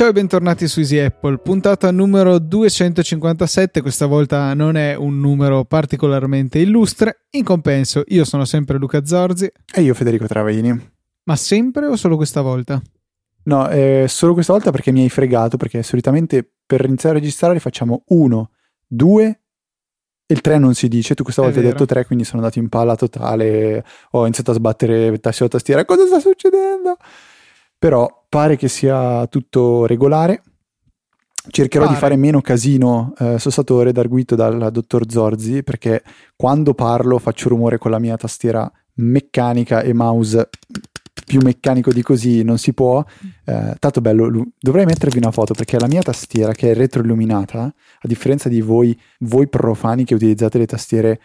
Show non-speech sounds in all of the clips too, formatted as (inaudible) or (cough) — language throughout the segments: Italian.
Ciao e bentornati su Easy Apple, puntata numero 257, questa volta non è un numero particolarmente illustre, in compenso io sono sempre Luca Zorzi. E io Federico Travaini. Ma sempre o solo questa volta? No, eh, solo questa volta perché mi hai fregato, perché solitamente per iniziare a registrare facciamo uno, due e il 3 non si dice, tu questa volta hai detto 3, quindi sono andato in palla totale, ho iniziato a sbattere tasto tastiera, cosa sta succedendo? Però pare che sia tutto regolare. Cercherò pare. di fare meno casino eh, sostatore d'arguito dal dottor Zorzi perché quando parlo faccio rumore con la mia tastiera meccanica e mouse più meccanico di così non si può. Eh, tanto bello, dovrei mettervi una foto perché la mia tastiera che è retroilluminata, a differenza di voi, voi profani che utilizzate le tastiere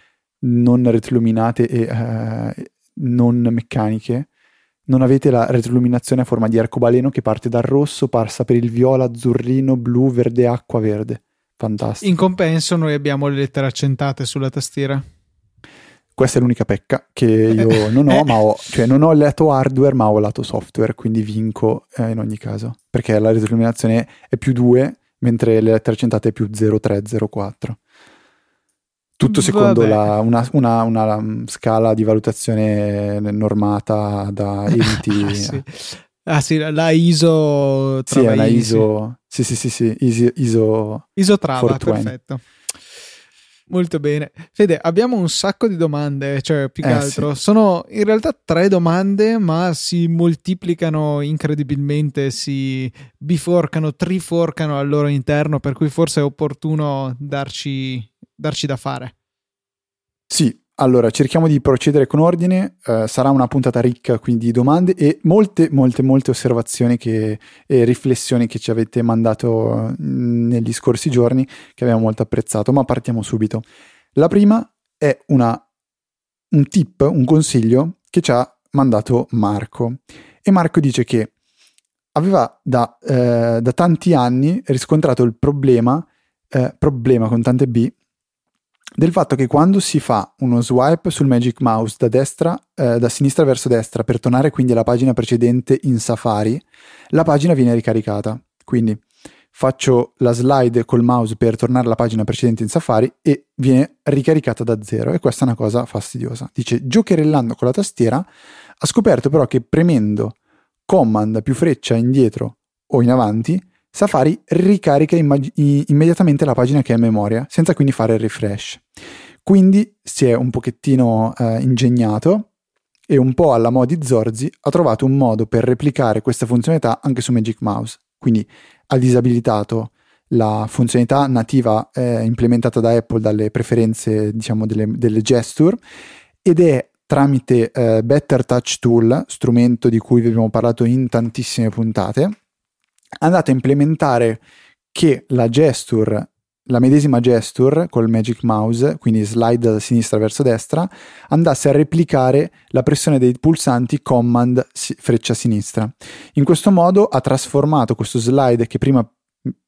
non retroilluminate e eh, non meccaniche, non avete la retroilluminazione a forma di arcobaleno che parte dal rosso, passa per il viola, azzurrino, blu, verde, acqua, verde. Fantastico. In compenso noi abbiamo le lettere accentate sulla tastiera. Questa è l'unica pecca che io (laughs) non ho, ma ho, cioè non ho il lato hardware, ma ho il lato software, quindi vinco eh, in ogni caso, perché la retroilluminazione è più 2, mentre le lettere accentate è più 0304. Tutto secondo la, una, una, una, scala di valutazione normata da (laughs) enti. ah, sì. ah sì, la ISO. Sì, è la ISO. Sì, sì, sì, sì, ISO. ISO, ISO Trava, perfetto. Molto bene. Fede, abbiamo un sacco di domande, cioè più che eh, altro. Sì. Sono in realtà tre domande, ma si moltiplicano incredibilmente, si biforcano, triforcano al loro interno, per cui forse è opportuno darci darci da fare. Sì, allora cerchiamo di procedere con ordine, uh, sarà una puntata ricca quindi di domande e molte, molte, molte osservazioni che, e riflessioni che ci avete mandato mm, negli scorsi giorni che abbiamo molto apprezzato, ma partiamo subito. La prima è una, un tip, un consiglio che ci ha mandato Marco e Marco dice che aveva da, eh, da tanti anni riscontrato il problema, eh, problema con tante B, del fatto che quando si fa uno swipe sul Magic Mouse da, destra, eh, da sinistra verso destra per tornare quindi alla pagina precedente in Safari, la pagina viene ricaricata. Quindi faccio la slide col mouse per tornare alla pagina precedente in Safari e viene ricaricata da zero e questa è una cosa fastidiosa. Dice giocherellando con la tastiera ha scoperto però che premendo command più freccia indietro o in avanti Safari ricarica immag- immediatamente la pagina che è in memoria, senza quindi fare il refresh. Quindi si è un pochettino eh, ingegnato e un po' alla modi Zorzi ha trovato un modo per replicare questa funzionalità anche su Magic Mouse. Quindi ha disabilitato la funzionalità nativa eh, implementata da Apple dalle preferenze diciamo delle, delle gesture ed è tramite eh, Better Touch Tool, strumento di cui vi abbiamo parlato in tantissime puntate, andate a implementare che la gesture, la medesima gesture col Magic Mouse, quindi slide da sinistra verso destra, andasse a replicare la pressione dei pulsanti Command freccia sinistra. In questo modo ha trasformato questo slide che prima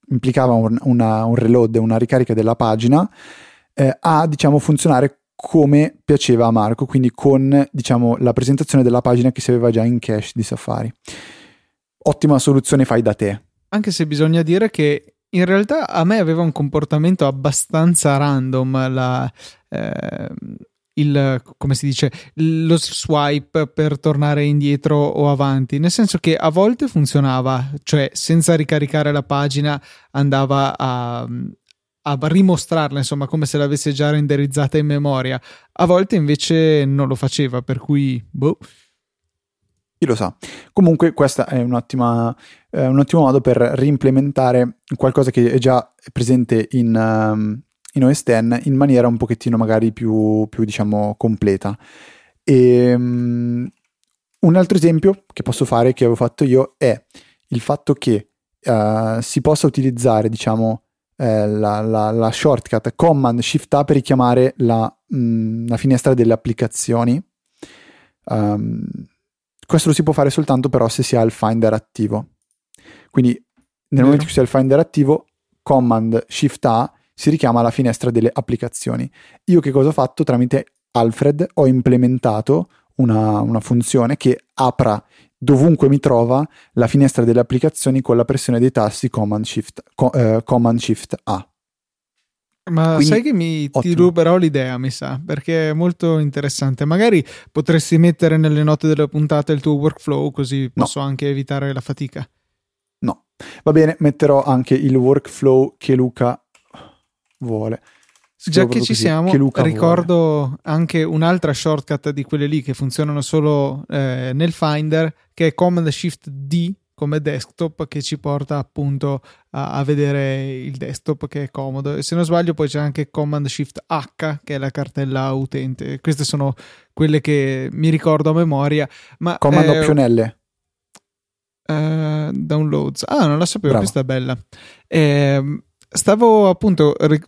implicava un, una, un reload, una ricarica della pagina, eh, a diciamo funzionare come piaceva a Marco, quindi con diciamo, la presentazione della pagina che si aveva già in cache di Safari ottima soluzione fai da te. Anche se bisogna dire che in realtà a me aveva un comportamento abbastanza random la, eh, il, come si dice, lo swipe per tornare indietro o avanti, nel senso che a volte funzionava, cioè senza ricaricare la pagina andava a, a rimostrarla, insomma, come se l'avesse già renderizzata in memoria, a volte invece non lo faceva, per cui, boh. Chi lo sa. Comunque questo è eh, un ottimo modo per reimplementare qualcosa che è già presente in, um, in OS X in maniera un pochettino magari più, più diciamo, completa. E, um, un altro esempio che posso fare, che avevo fatto io, è il fatto che uh, si possa utilizzare, diciamo, eh, la, la, la, shortcut Command Shift A per richiamare la, mh, mm, la finestra delle applicazioni. Um, questo lo si può fare soltanto però se si ha il Finder attivo. Quindi nel momento in cui si ha il Finder attivo, Command Shift A si richiama alla finestra delle applicazioni. Io che cosa ho fatto? Tramite Alfred ho implementato una, una funzione che apra dovunque mi trova la finestra delle applicazioni con la pressione dei tasti Command Shift, co, eh, Command Shift A. Ma Quindi, sai che mi ti ruberò l'idea, mi sa, perché è molto interessante. Magari potresti mettere nelle note della puntata il tuo workflow, così posso no. anche evitare la fatica. No, va bene, metterò anche il workflow che Luca vuole. Già che ci così, siamo, che ricordo vuole. anche un'altra shortcut di quelle lì che funzionano solo eh, nel Finder, che è Command Shift D come desktop che ci porta appunto a, a, vedere il desktop che è comodo. E se non sbaglio poi c'è anche Command Shift H che è la cartella utente. Queste sono quelle che mi ricordo a memoria ma Command eh, Option L. Uh, downloads. Ah non la sapevo Bravo. questa è bella. Eh, stavo appunto ri-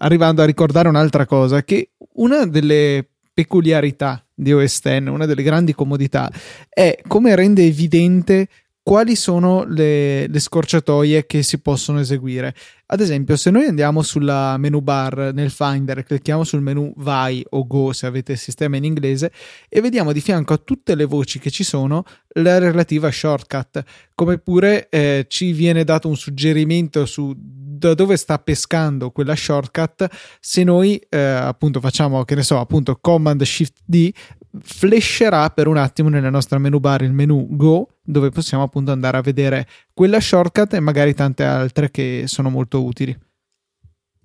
arrivando a ricordare un'altra cosa che una delle peculiarità di OS X, una delle grandi comodità, è come rende evidente quali sono le, le, scorciatoie che si possono eseguire. Ad esempio, se noi andiamo sulla menu bar nel Finder, clicchiamo sul menu Vai o Go se avete il sistema in inglese e vediamo di fianco a tutte le voci che ci sono la relativa shortcut, come pure eh, ci viene dato un suggerimento su da dove sta pescando quella shortcut se noi eh, appunto facciamo che ne so appunto command shift D flasherà per un attimo nella nostra menu bar il menu Go, dove possiamo appunto andare a vedere quella shortcut e magari tante altre che sono molto utili.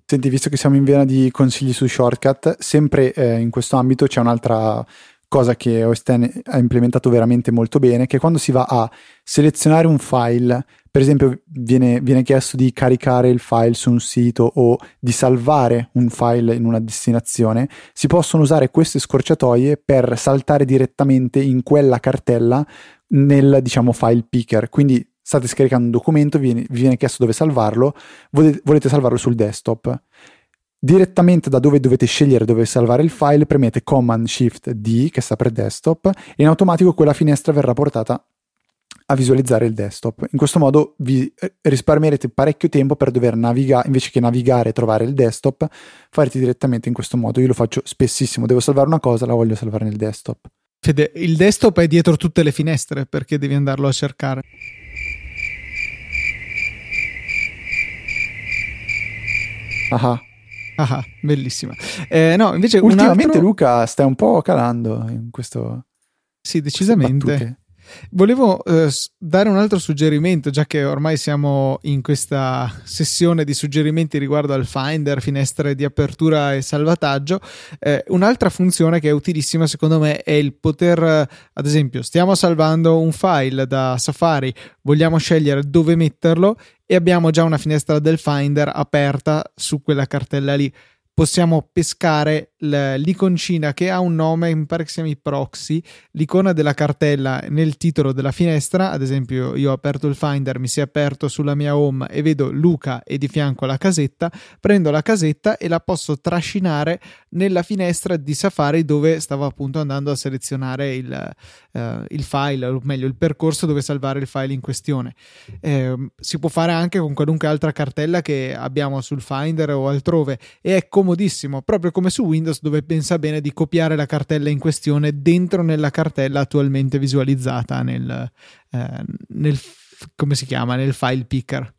Senti, visto che siamo in vena di consigli su shortcut, sempre eh, in questo ambito c'è un'altra cosa che OS X ha implementato veramente molto bene, che quando si va a selezionare un file, per esempio viene, viene, chiesto di caricare il file su un sito o di salvare un file in una destinazione, si possono usare queste scorciatoie per saltare direttamente in quella cartella nel diciamo file picker. Quindi state scaricando un documento, vi viene, vi viene chiesto dove salvarlo, volete, volete salvarlo sul desktop direttamente da dove dovete scegliere dove salvare il file, premete Command Shift D che sta per desktop e in automatico quella finestra verrà portata a visualizzare il desktop. In questo modo vi eh, risparmierete parecchio tempo per dover navigare, invece che navigare e trovare il desktop, farete direttamente in questo modo. Io lo faccio spessissimo, devo salvare una cosa, la voglio salvare nel desktop. Fede, il desktop è dietro tutte le finestre perché devi andarlo a cercare. Ah. Ah, bellissima. Eh, no, invece Ultimamente altro... Luca stai un po' calando in questo... Sì, decisamente. Volevo eh, dare un altro suggerimento, già che ormai siamo in questa sessione di suggerimenti riguardo al Finder, finestre di apertura e salvataggio. Eh, un'altra funzione che è utilissima secondo me è il poter, ad esempio, stiamo salvando un file da Safari, vogliamo scegliere dove metterlo e abbiamo già una finestra del Finder aperta su quella cartella lì. Possiamo pescare l'iconcina che ha un nome, mi pare che si chiami proxy, l'icona della cartella nel titolo della finestra, ad esempio io ho aperto il Finder, mi si è aperto sulla mia home e vedo Luca e di fianco la casetta, prendo la casetta e la posso trascinare nella finestra di Safari dove stavo appunto andando a selezionare il, uh, il file, o meglio il percorso dove salvare il file in questione. Eh, si può fare anche con qualunque altra cartella che abbiamo sul Finder o altrove e è comodissimo, proprio come su Windows dove pensa bene di copiare la cartella in questione dentro nella cartella attualmente visualizzata nel, eh, nel come si chiama, nel file picker.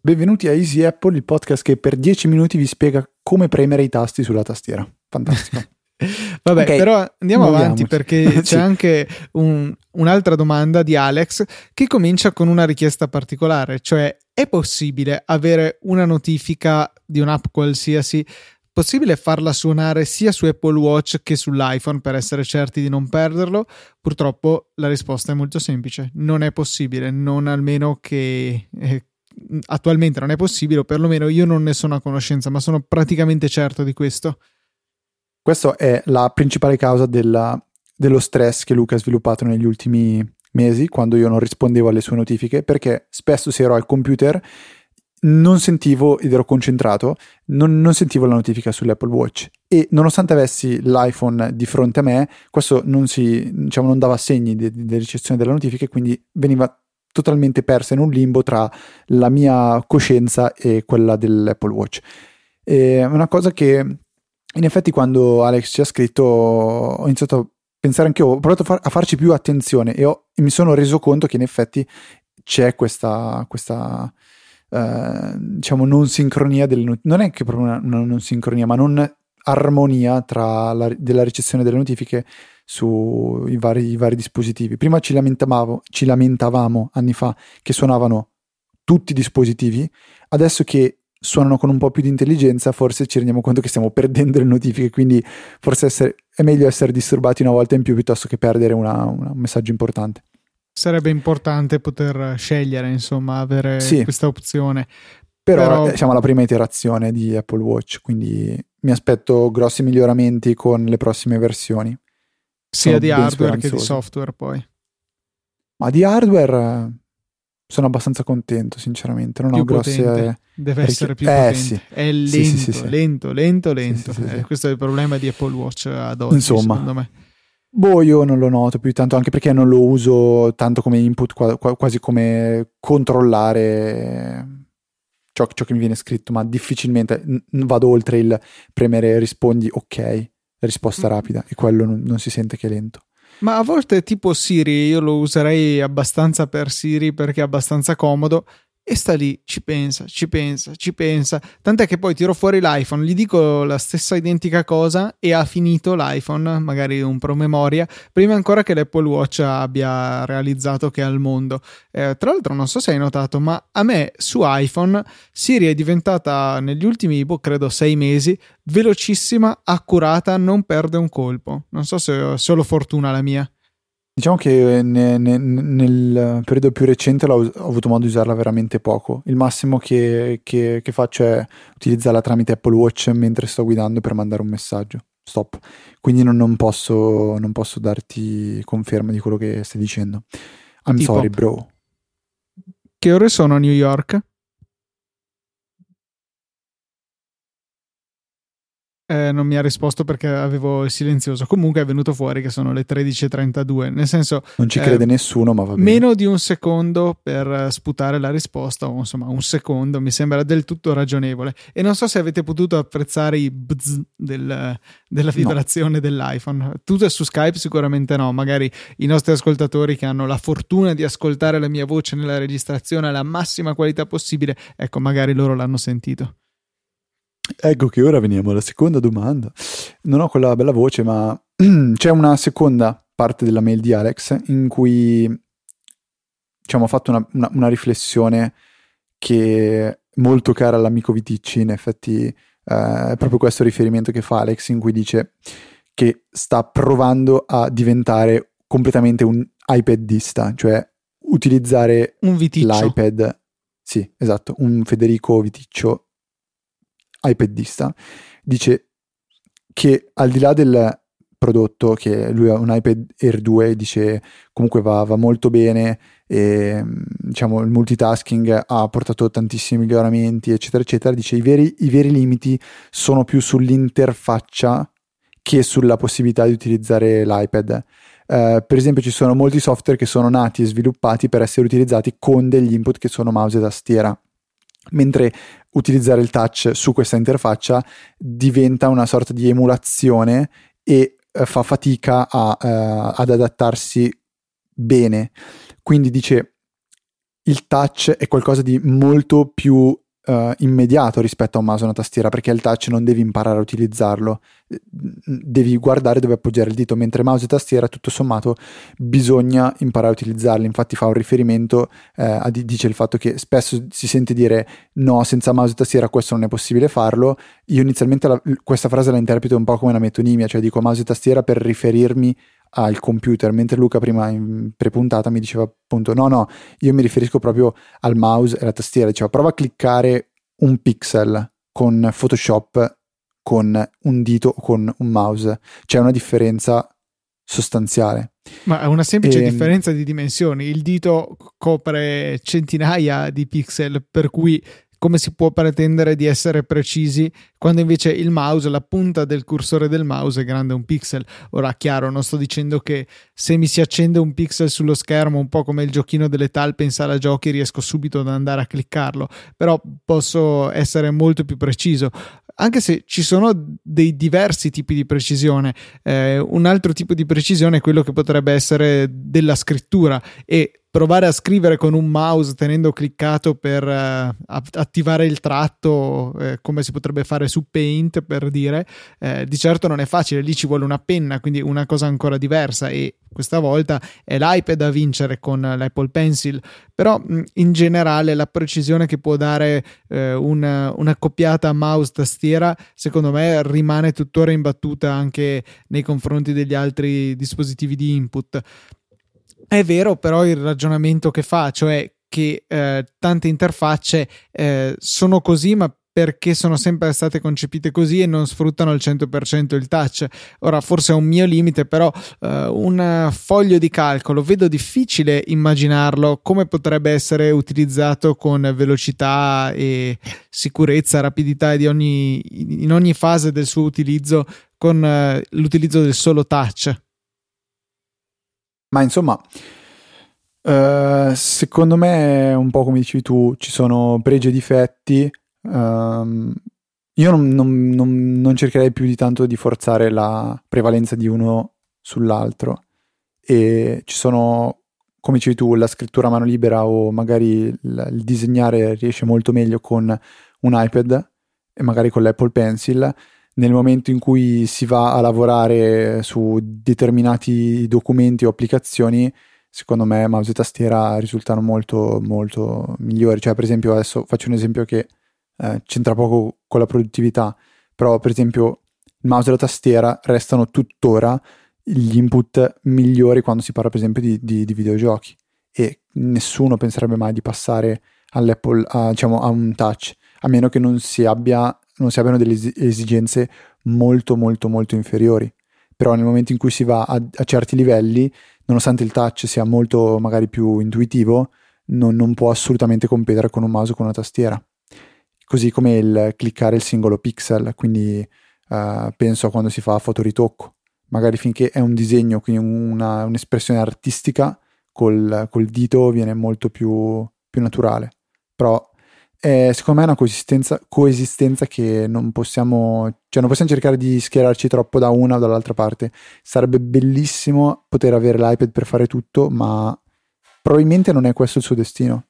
Benvenuti a Easy Apple, il podcast che per 10 minuti vi spiega come premere i tasti sulla tastiera. Fantastico. (laughs) Vabbè, okay, però andiamo avanti perché (laughs) sì. c'è anche un, un'altra domanda di Alex che comincia con una richiesta particolare, cioè è possibile avere una notifica di un'app qualsiasi possibile farla suonare sia su Apple Watch che sull'iPhone per essere certi di non perderlo? Purtroppo la risposta è molto semplice, non è possibile, non almeno che eh, attualmente non è possibile, o perlomeno io non ne sono a conoscenza, ma sono praticamente certo di questo. Questa è la principale causa della, dello stress che Luca ha sviluppato negli ultimi mesi, quando io non rispondevo alle sue notifiche, perché spesso se ero al computer non sentivo ed ero concentrato, non, non, sentivo la notifica sull'Apple Watch e nonostante avessi l'iPhone di fronte a me, questo non, si, diciamo, non dava segni di, di ricezione della notifica e quindi veniva totalmente persa in un limbo tra la mia coscienza e quella dell'Apple Watch. È una cosa che in effetti quando Alex ci ha scritto ho iniziato a pensare anche io, ho provato a, far, a farci più attenzione e, ho, e, mi sono reso conto che in effetti c'è questa, questa eh, diciamo, non sincronia delle notifiche, non è che proprio una, una non sincronia, ma non armonia tra la, della ricezione delle notifiche sui vari, vari dispositivi. Prima ci lamentavamo, ci lamentavamo anni fa che suonavano tutti i dispositivi, adesso che suonano con un po' più di intelligenza, forse ci rendiamo conto che stiamo perdendo le notifiche, quindi forse essere, è meglio essere disturbati una volta in più piuttosto che perdere una, una, un messaggio importante. Sarebbe importante poter scegliere, insomma, avere sì. questa opzione. Però, Però siamo alla prima iterazione di Apple Watch, quindi mi aspetto grossi miglioramenti con le prossime versioni. Sia Sono di hardware che di software poi. Ma di hardware sono abbastanza contento, sinceramente. Non più ho grosse. Potente. Deve ric- essere più eh, potente. Sì. È lento, sì, sì, lento, lento, lento. Eh, questo è il problema di Apple Watch ad oggi, Insomma, secondo me. Boh, io non lo noto più tanto, anche perché non lo uso tanto come input, quasi come controllare ciò, ciò che mi viene scritto, ma difficilmente vado oltre il premere rispondi ok, risposta mm. rapida, e quello non, non si sente che è lento. Ma a volte tipo Siri, io lo userei abbastanza per Siri perché è abbastanza comodo e sta lì, ci pensa, ci pensa, ci pensa. Tant'è che poi tiro fuori l'iPhone, gli dico la stessa identica cosa e ha finito l'iPhone, magari un promemoria, prima ancora che l'Apple Watch abbia realizzato che è al mondo. Eh, tra l'altro, non so se hai notato, ma a me su iPhone Siri è diventata negli ultimi, boh, credo, sei mesi velocissima, accurata, non perde un colpo. Non so se è solo fortuna la mia. Diciamo che ne, ne, nel periodo più recente ho avuto modo di usarla veramente poco. Il massimo che, che, che, faccio è utilizzarla tramite Apple Watch mentre sto guidando per mandare un messaggio. Stop. Quindi non, non, posso, non posso, darti conferma di quello che stai dicendo. I'm tipo, sorry, bro. Che ore sono a New York? Eh, non mi ha risposto perché avevo il silenzioso. Comunque è venuto fuori che sono le 13.32. Nel senso. Non ci crede eh, nessuno, ma va bene. Meno di un secondo per sputare la risposta, o insomma un secondo, mi sembra del tutto ragionevole. E non so se avete potuto apprezzare i bzz del, della vibrazione no. dell'iPhone. Tutto su Skype sicuramente no. Magari i nostri ascoltatori che hanno la fortuna di ascoltare la mia voce nella registrazione alla massima qualità possibile, ecco, magari loro l'hanno sentito. Ecco che ora veniamo alla seconda domanda. Non ho quella bella voce, ma (clears throat) c'è una seconda parte della mail di Alex in cui diciamo, ha fatto una, una, una riflessione che è molto cara all'amico Viticci. In effetti, eh, è proprio questo riferimento che fa Alex, in cui dice che sta provando a diventare completamente un iPadista, cioè utilizzare un l'iPad. Sì, esatto, un Federico Viticcio iPadista, dice che al di là del prodotto, che lui ha un iPad Air 2, dice comunque va, va molto bene, e, diciamo il multitasking ha portato tantissimi miglioramenti, eccetera, eccetera, dice i veri, i veri limiti sono più sull'interfaccia che sulla possibilità di utilizzare l'iPad. Uh, per esempio ci sono molti software che sono nati e sviluppati per essere utilizzati con degli input che sono mouse e tastiera mentre utilizzare il touch su questa interfaccia diventa una sorta di emulazione e eh, fa fatica a, eh, ad adattarsi bene. Quindi dice il touch è qualcosa di molto più uh, immediato rispetto a un mouse e una tastiera perché il touch non devi imparare a utilizzarlo, devi guardare dove appoggiare il dito, mentre mouse e tastiera tutto sommato bisogna imparare a utilizzarli. Infatti fa un riferimento, eh, a, dice il fatto che spesso si sente dire no, senza mouse e tastiera questo non è possibile farlo. Io inizialmente la, questa frase la interpreto un po' come una metonimia, cioè dico mouse e tastiera per riferirmi al computer, mentre Luca prima in prepuntata mi diceva appunto no no, io mi riferisco proprio al mouse e alla tastiera, diceva prova a cliccare un pixel con Photoshop con un dito o con un mouse, c'è una differenza sostanziale. Ma è una semplice e... Ehm, differenza di dimensioni, il dito copre centinaia di pixel, per cui come si può pretendere di essere precisi quando invece il mouse, la punta del cursore del mouse è grande un pixel. Ora, chiaro, non sto dicendo che se mi si accende un pixel sullo schermo, un po' come il giochino delle talpe in sala giochi, riesco subito ad andare a cliccarlo, però posso essere molto più preciso. anche se ci sono dei diversi tipi di precisione. Eh, un altro tipo di precisione è quello che potrebbe essere della scrittura e provare a scrivere con un mouse tenendo cliccato per uh, attivare il tratto eh, come si potrebbe fare su Paint per dire eh, di certo non è facile lì ci vuole una penna quindi una cosa ancora diversa e questa volta è l'iPad a vincere con l'Apple Pencil. Però in generale la precisione che può dare eh, una, un'accoppiata mouse tastiera secondo me rimane tuttora imbattuta anche nei confronti degli altri dispositivi di input è vero però il ragionamento che fa, cioè che eh, tante interfacce eh, sono così, ma perché sono sempre state concepite così e non sfruttano al 100% il touch. Ora, forse è un mio limite, però eh, un foglio di calcolo vedo difficile immaginarlo come potrebbe essere utilizzato con velocità e sicurezza, rapidità di ogni, in ogni fase del suo utilizzo con eh, l'utilizzo del solo touch. Ma insomma, uh, secondo me, un po' come dici tu, ci sono pregi e difetti. Um, io non, non, non, non, cercherei più di tanto di forzare la prevalenza di uno sull'altro. E ci sono, come dicevi tu, la scrittura a mano libera o magari il, il disegnare riesce molto meglio con un iPad e magari con l'Apple Pencil nel momento in cui si va a lavorare su determinati documenti o applicazioni, secondo me mouse e tastiera risultano molto, molto migliori. Cioè, per esempio, adesso faccio un esempio che eh, c'entra poco con la produttività, però per esempio il mouse e la tastiera restano tuttora gli input migliori quando si parla per esempio di, di, di videogiochi e nessuno penserebbe mai di passare all'Apple a, diciamo, a un touch a meno che non si abbia non si abbiano delle esigenze molto molto molto inferiori. Però nel momento in cui si va a, a certi livelli, nonostante il touch sia molto magari più intuitivo, non, non può assolutamente competere con un mouse o con una tastiera. Così come il cliccare il singolo pixel, quindi uh, penso a quando si fa fotoritocco. Magari finché è un disegno, quindi una, un'espressione artistica, col, col dito viene molto più, più naturale. Però è secondo me è una coesistenza, coesistenza che non possiamo, cioè non possiamo cercare di schierarci troppo da una o dall'altra parte. Sarebbe bellissimo poter avere l'iPad per fare tutto, ma probabilmente non è questo il suo destino.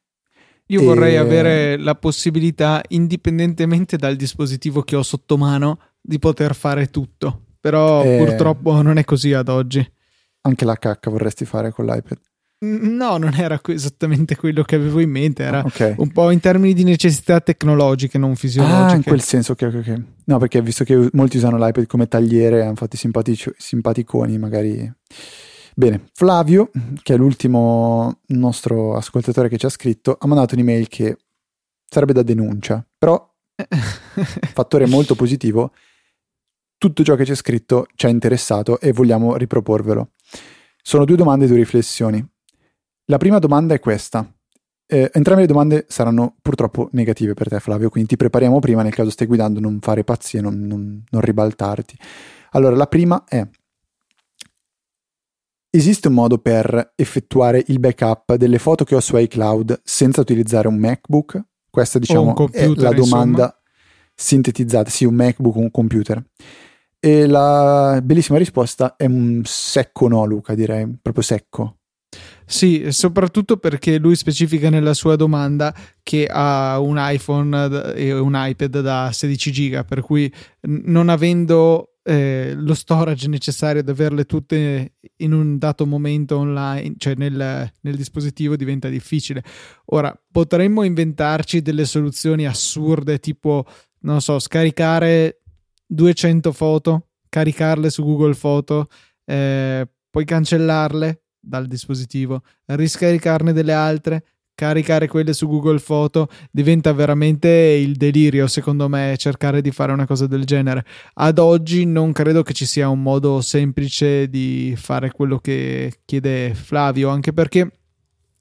Io e... vorrei avere la possibilità, indipendentemente dal dispositivo che ho sotto mano, di poter fare tutto. Però e... purtroppo non è così ad oggi. Anche la cacca vorresti fare con l'iPad. No, non era esattamente quello che avevo in mente, era okay. un po' in termini di necessità tecnologiche, non fisiologiche. Ah, in quel senso, ok, ok. No, perché visto che molti usano l'iPad come tagliere, hanno fatto simpatici, simpaticoni, magari... Bene, Flavio, che è l'ultimo nostro ascoltatore che ci ha scritto, ha mandato un'email che sarebbe da denuncia, però (laughs) fattore molto positivo, tutto ciò che c'è scritto ci ha interessato e vogliamo riproporvelo. Sono due domande e due riflessioni. La prima domanda è questa. Eh, entrambe le domande saranno purtroppo negative per te, Flavio, quindi ti prepariamo prima nel caso stai guidando, non fare pazzie, non, non, non ribaltarti. Allora, la prima è: esiste un modo per effettuare il backup delle foto che ho su iCloud senza utilizzare un MacBook? Questa, diciamo, computer, è la domanda insomma. sintetizzata. Sì, un MacBook o un computer. E la bellissima risposta è un secco no, Luca, direi, proprio secco. Sì, soprattutto perché lui specifica nella sua domanda che ha un iPhone e un iPad da 16 giga, per cui non avendo eh, lo storage necessario ad averle tutte in un dato momento online, cioè nel, nel dispositivo, diventa difficile. Ora, potremmo inventarci delle soluzioni assurde, tipo, non so, scaricare 200 foto, caricarle su Google Foto, eh, poi cancellarle dal dispositivo, riscaricarne delle altre, caricare quelle su Google Foto diventa veramente il delirio, secondo me, cercare di fare una cosa del genere. Ad oggi non credo che ci sia un modo semplice di fare quello che chiede Flavio, anche perché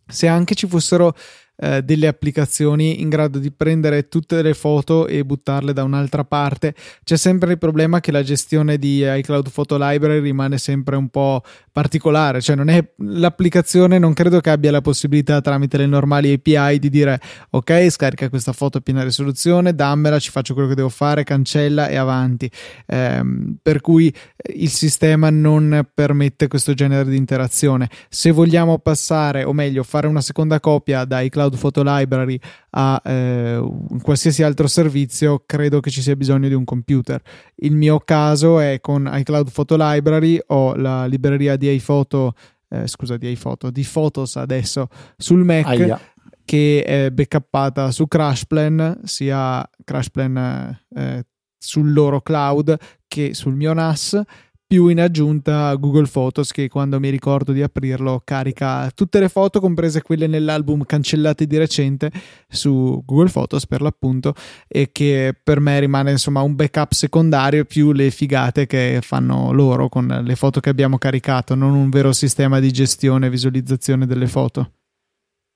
se anche ci fossero eh, delle applicazioni in grado di prendere tutte le foto e buttarle da un'altra parte. C'è sempre il problema che la gestione di iCloud Photo Library rimane sempre un po' particolare, cioè non è l'applicazione non credo che abbia la possibilità tramite le normali API di dire ok, scarica questa foto a piena risoluzione, dammela, ci faccio quello che devo fare, cancella e avanti. Ehm, per cui eh, il sistema non permette questo genere di interazione. Se vogliamo passare, o meglio, fare una seconda copia da iCloud Photo Library a eh, qualsiasi altro servizio, credo che ci sia bisogno di un computer. Il mio caso è con iCloud Photo Library, ho la libreria di iPhoto, eh, scusa, di iPhoto, di Photos adesso sul Mac. Aia. Che è backuppata su CrashPlan, sia CrashPlan eh, sul loro cloud che sul mio NAS più in aggiunta Google Photos che quando mi ricordo di aprirlo carica tutte le foto comprese quelle nell'album cancellate di recente su Google Photos per l'appunto e che per me rimane insomma un backup secondario più le figate che fanno loro con le foto che abbiamo caricato non un vero sistema di gestione e visualizzazione delle foto.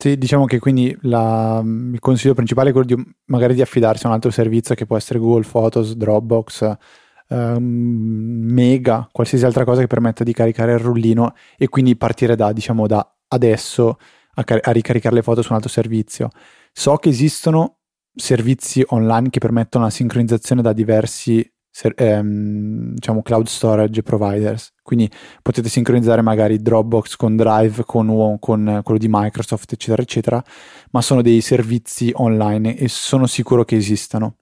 Sì, diciamo che quindi la, il consiglio principale è quello di magari di affidarsi a un altro servizio che può essere Google Photos, Dropbox, um, Mega, qualsiasi altra cosa che permetta di caricare il rullino e quindi partire da, diciamo, da adesso a, car- a ricaricare le foto su un altro servizio. So che esistono servizi online che permettono la sincronizzazione da diversi ehm, diciamo cloud storage providers. Quindi potete sincronizzare magari Dropbox con Drive, con, con quello di Microsoft, eccetera, eccetera, ma sono dei servizi online e sono sicuro che esistano.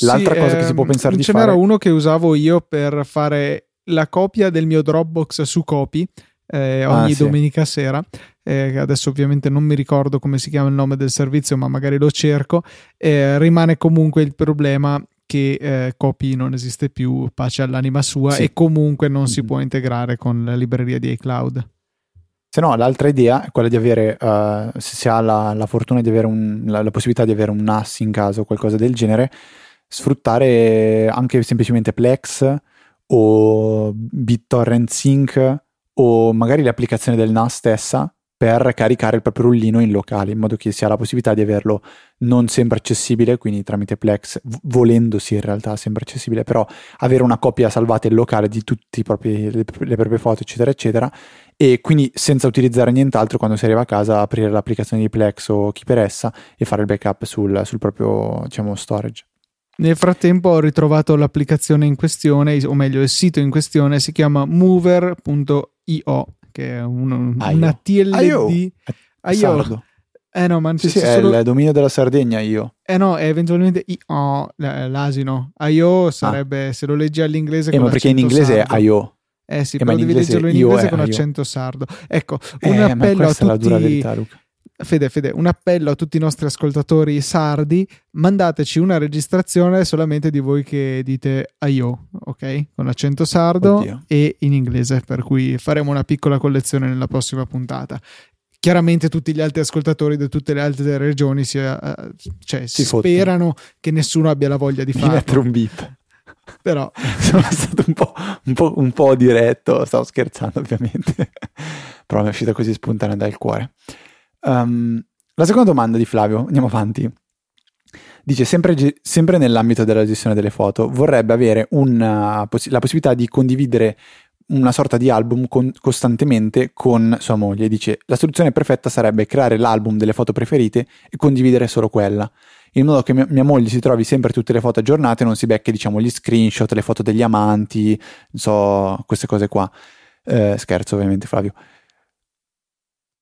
L'altra sì, cosa ehm, che si può ehm, pensare di fare... Ce n'era uno che usavo io per fare la copia del mio Dropbox su Copy eh, ogni ah, domenica sì. sera. Eh, adesso ovviamente non mi ricordo come si chiama il nome del servizio, ma magari lo cerco. Eh, rimane comunque il problema che eh, Copy non esiste più, pace all'anima sua, sì. e comunque non mm-hmm. si può integrare con la libreria di iCloud. Se no, l'altra idea è quella di avere, uh, se si ha la, la fortuna di avere un, la, la, possibilità di avere un NAS in casa o qualcosa del genere, sfruttare anche semplicemente Plex o BitTorrent Sync o magari l'applicazione del NAS stessa per caricare il proprio rullino in locale, in modo che si ha la possibilità di averlo non sempre accessibile, quindi tramite Plex, volendosi in realtà sempre accessibile, però avere una copia salvata in locale di tutte le, proprie foto, eccetera, eccetera, e quindi senza utilizzare nient'altro quando si arriva a casa aprire l'applicazione di Plex o chi per essa e fare il backup sul, sul proprio diciamo, storage. Nel frattempo ho ritrovato l'applicazione in questione, o meglio il sito in questione, si chiama mover.io, che è un, una TLD. Aio. Aio. Eh no, ma sì, sì, solo... è il dominio della Sardegna, io. Eh no, è eventualmente IO, l'asino. Aio sarebbe, ah. se lo leggi all'inglese eh, ma perché in inglese sardo. è Aio. Eh sì, eh, però devi leggerlo in inglese con accento sardo. Ecco, un eh, appello a tutti... la dura verità, Luca. Fede, Fede, un appello a tutti i nostri ascoltatori sardi, mandateci una registrazione solamente di voi che dite Aio, ok? Con accento sardo Oddio. e in inglese, per cui faremo una piccola collezione nella prossima puntata. Chiaramente tutti gli altri ascoltatori di tutte le altre regioni si, uh, cioè, si sperano che nessuno abbia la voglia di, di farlo. mettere un beep. Però (laughs) sono stato un po', un, po', un po' diretto, stavo scherzando ovviamente, (laughs) però mi è uscita così spontanea dal cuore. Um, la seconda domanda di Flavio, andiamo avanti. Dice sempre, sempre nell'ambito della gestione delle foto, vorrebbe avere una, la possibilità di condividere una sorta di album con, costantemente con sua moglie. Dice la soluzione perfetta sarebbe creare l'album delle foto preferite e condividere solo quella, in modo che mia, mia moglie si trovi sempre tutte le foto aggiornate e non si becchi diciamo gli screenshot, le foto degli amanti, non so, queste cose qua. Eh, scherzo ovviamente Flavio.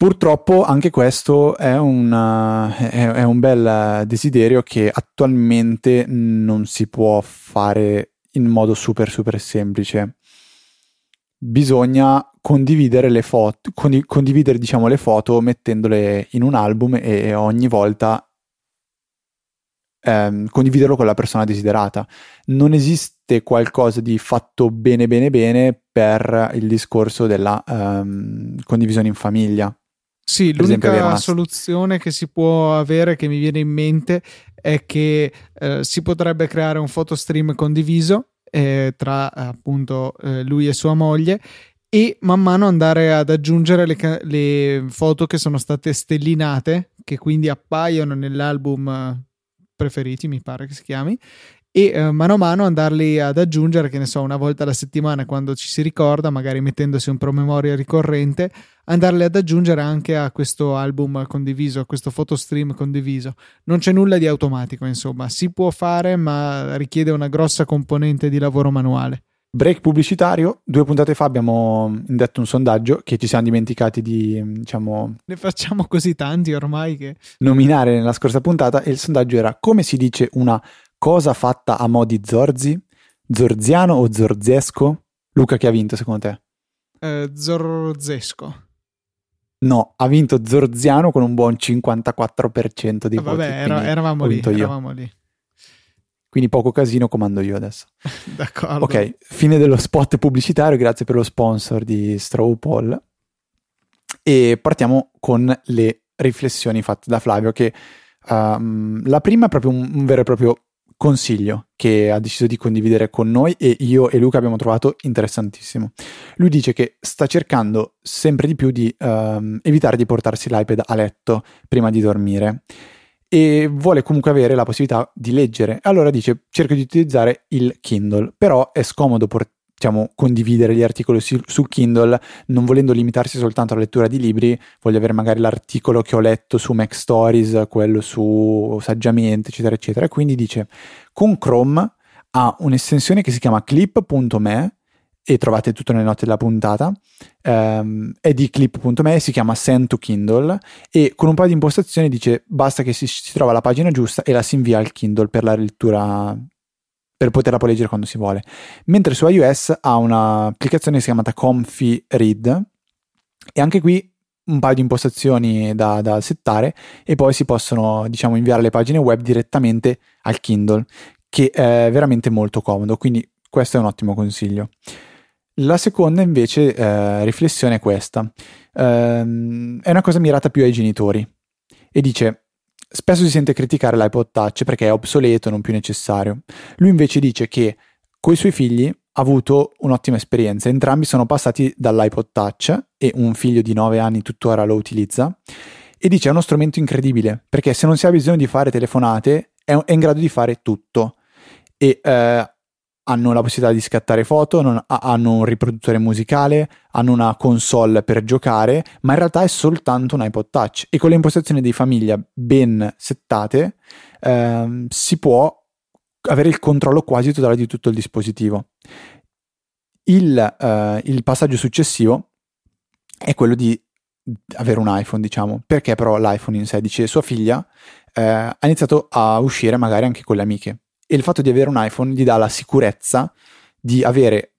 Purtroppo anche questo è, una, è, è, un bel desiderio che attualmente non si può fare in modo super super semplice. Bisogna condividere le foto, condividere diciamo le foto mettendole in un album e ogni volta ehm, condividerlo con la persona desiderata. Non esiste qualcosa di fatto bene bene bene per il discorso della ehm, condivisione in famiglia sì, per l'unica soluzione che si può avere, che mi viene in mente, è che eh, si potrebbe creare un photostream condiviso eh, tra appunto eh, lui e sua moglie e man mano andare ad aggiungere le, le, foto che sono state stellinate, che quindi appaiono nell'album preferiti, mi pare che si chiami, e eh, mano a mano andarli ad aggiungere, che ne so, una volta alla settimana quando ci si ricorda, magari mettendosi un promemoria ricorrente, andarli ad aggiungere anche a questo album condiviso, a questo photostream condiviso. Non c'è nulla di automatico, insomma, si può fare, ma richiede una grossa componente di lavoro manuale. Break pubblicitario, due puntate fa abbiamo indetto un sondaggio che ci siamo dimenticati di, diciamo... Ne facciamo così tanti ormai che... Nominare nella scorsa puntata e il sondaggio era come si dice una cosa fatta a mo' di Zorzi? Zorziano o Zorzesco? Luca che ha vinto secondo te? Eh, Zorzesco. No, ha vinto Zorziano con un buon 54% di ah, voti. Vabbè, era, eravamo lì, eravamo lì. Quindi poco casino comando io adesso. (laughs) D'accordo. Ok, fine dello spot pubblicitario, grazie per lo sponsor di Straw Poll. E partiamo con le riflessioni fatte da Flavio che um, la prima è proprio un, un vero e proprio consiglio che ha deciso di condividere con noi e io e Luca abbiamo trovato interessantissimo. Lui dice che sta cercando sempre di più di um, evitare di portarsi l'iPad a letto prima di dormire e vuole comunque avere la possibilità di leggere. Allora dice cerco di utilizzare il Kindle, però è scomodo portare diciamo, condividere gli articoli su, su, Kindle, non volendo limitarsi soltanto alla lettura di libri, voglio avere magari l'articolo che ho letto su Mac Stories, quello su Saggiamente, eccetera, eccetera. Quindi dice, con Chrome ha un'estensione che si chiama clip.me e trovate tutto nelle note della puntata, um, è di clip.me, si chiama Send to Kindle e con un paio di impostazioni dice basta che si, si trova la pagina giusta e la si invia al Kindle per la lettura per poterla poi leggere quando si vuole. Mentre su iOS ha un'applicazione che si chiama Comfy Read e anche qui un paio di impostazioni da, da, settare e poi si possono diciamo inviare le pagine web direttamente al Kindle che è veramente molto comodo quindi questo è un ottimo consiglio la seconda invece eh, riflessione è questa eh, è una cosa mirata più ai genitori e dice Spesso si sente criticare l'iPod Touch perché è obsoleto non più necessario. Lui invece dice che con i suoi figli ha avuto un'ottima esperienza. Entrambi sono passati dall'iPod Touch e un figlio di 9 anni tuttora lo utilizza. E dice è uno strumento incredibile perché se non si ha bisogno di fare telefonate è in grado di fare tutto. E eh, hanno la possibilità di scattare foto, non, hanno un riproduttore musicale, hanno una console per giocare, ma in realtà è soltanto un iPod Touch. E con le impostazioni di famiglia ben settate ehm, si può avere il controllo quasi totale di tutto il dispositivo. Il, eh, il passaggio successivo è quello di avere un iPhone, diciamo, perché però l'iPhone in sé dice sua figlia eh, ha iniziato a uscire magari anche con le amiche e il fatto di avere un iPhone gli dà la sicurezza di avere